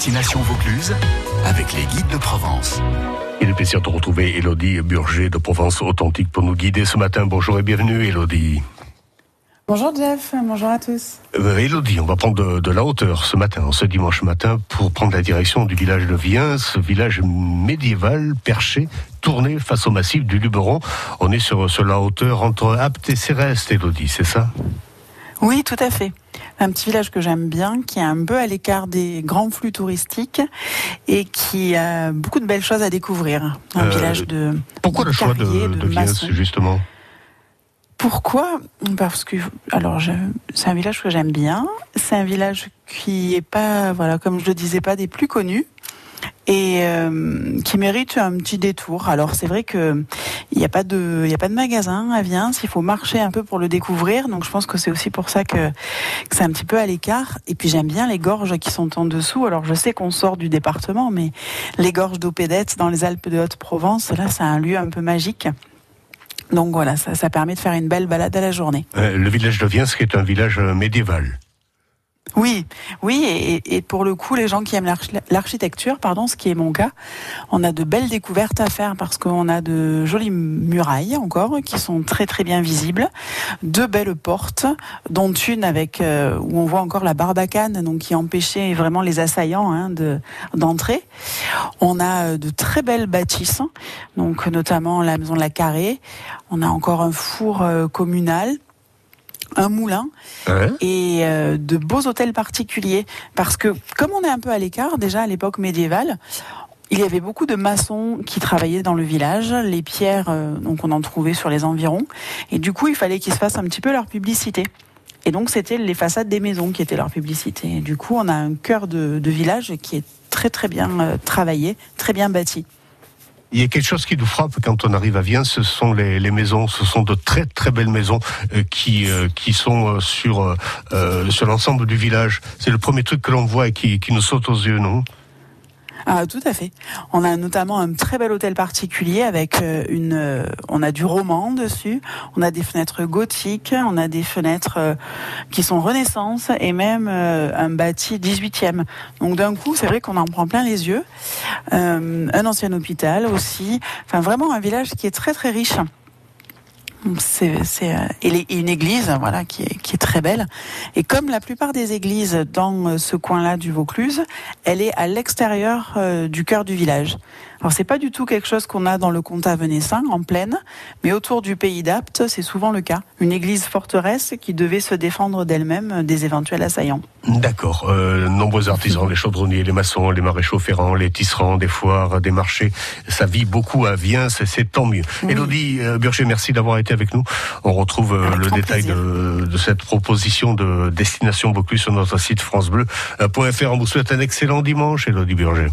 Destination Vaucluse avec les guides de Provence. Il est plaisir de retrouver Elodie Burger de Provence Authentique pour nous guider ce matin. Bonjour et bienvenue Elodie. Bonjour Jeff, bonjour à tous. Euh, Elodie, on va prendre de, la hauteur ce matin, ce dimanche matin, pour prendre la direction du village de Viens, ce village médiéval perché, tourné face au massif du Luberon. On est sur, sur la hauteur entre Apt et Céreste, Elodie, c'est ça? Oui, tout à fait. Un petit village que j'aime bien, qui est un peu à l'écart des grands flux touristiques et qui a beaucoup de belles choses à découvrir. Un euh, village de. Pourquoi le choix de, de, Viens, justement? Pourquoi? Parce que alors c'est un village que j'aime bien. C'est un village qui est pas voilà comme je le disais pas des plus connus et euh, qui mérite un petit détour. Alors c'est vrai que il n'y a pas de il a pas de magasin à Viens. Il faut marcher un peu pour le découvrir. Donc je pense que c'est aussi pour ça que, que c'est un petit peu à l'écart. Et puis j'aime bien les gorges qui sont en dessous. Alors je sais qu'on sort du département, mais les gorges d'Opédette dans les Alpes de Haute-Provence, là c'est un lieu un peu magique. Donc voilà, ça, permet de faire une belle balade à la journée. Euh, le village de Viens, est un village euh, médiéval. Oui, oui, et, pour le coup, les gens qui aiment l'architecture, pardon, ce qui est mon cas, on a de belles découvertes à faire parce qu'on a de jolies murailles encore qui sont très très bien visibles, deux belles portes, dont une avec euh, où on voit encore la barbacane, donc qui empêchait vraiment les assaillants hein, d'entrer. on a euh, de très belles bâtisses, donc notamment la maison de la Carrée. On a encore un four euh, communal un moulin et euh, de beaux hôtels particuliers. Parce que comme on est un peu à l'écart, déjà à l'époque médiévale, il y avait beaucoup de maçons qui travaillaient dans le village, les pierres, euh, donc on en trouvait sur les environs, et du coup il fallait qu'ils se fassent un petit peu leur publicité. Et donc c'était les façades des maisons qui étaient leur publicité. Et du coup on a un cœur de, village qui est très très bien euh, travaillé, très bien bâti. Il y a quelque chose qui nous frappe quand on arrive à Viens, ce sont les, les maisons. Ce sont de très très belles maisons euh, qui euh, qui sont euh, sur sur l'ensemble du village. C'est le premier truc que l'on voit et qui, qui nous saute aux yeux, non? Ah, tout à fait. On a notamment un très bel hôtel particulier avec euh, une, euh, on a du roman dessus, on a des fenêtres gothiques, on a des fenêtres euh, qui sont Renaissance et même un bâti 18e. Donc d'un coup, c'est vrai qu'on en prend plein les yeux. un ancien hôpital aussi. Enfin, vraiment un village qui est très très riche. C'est, euh, une église, voilà, qui est, qui est très belle. Et comme la plupart des églises dans euh, ce coin-là du Vaucluse, elle est à l'extérieur euh, du cœur du village. Alors c'est pas du tout quelque chose qu'on a dans le comtat venessin en plaine, mais autour du pays d'Apt, c'est souvent le cas. Une église forteresse qui devait se défendre d'elle-même des éventuels assaillants. D'accord. Euh, nombreux artisans, les chaudronniers, les maçons, les maréchaux ferrants, les tisserands, des foires, des marchés. Ça vit beaucoup à Viens, c'est tant mieux. Elodie euh, Burger, merci d'avoir été avec nous. On retrouve euh, le détail de, de, cette proposition de destination Vaucluse sur notre site francebleu.fr. On vous souhaite un excellent dimanche, Elodie Burger.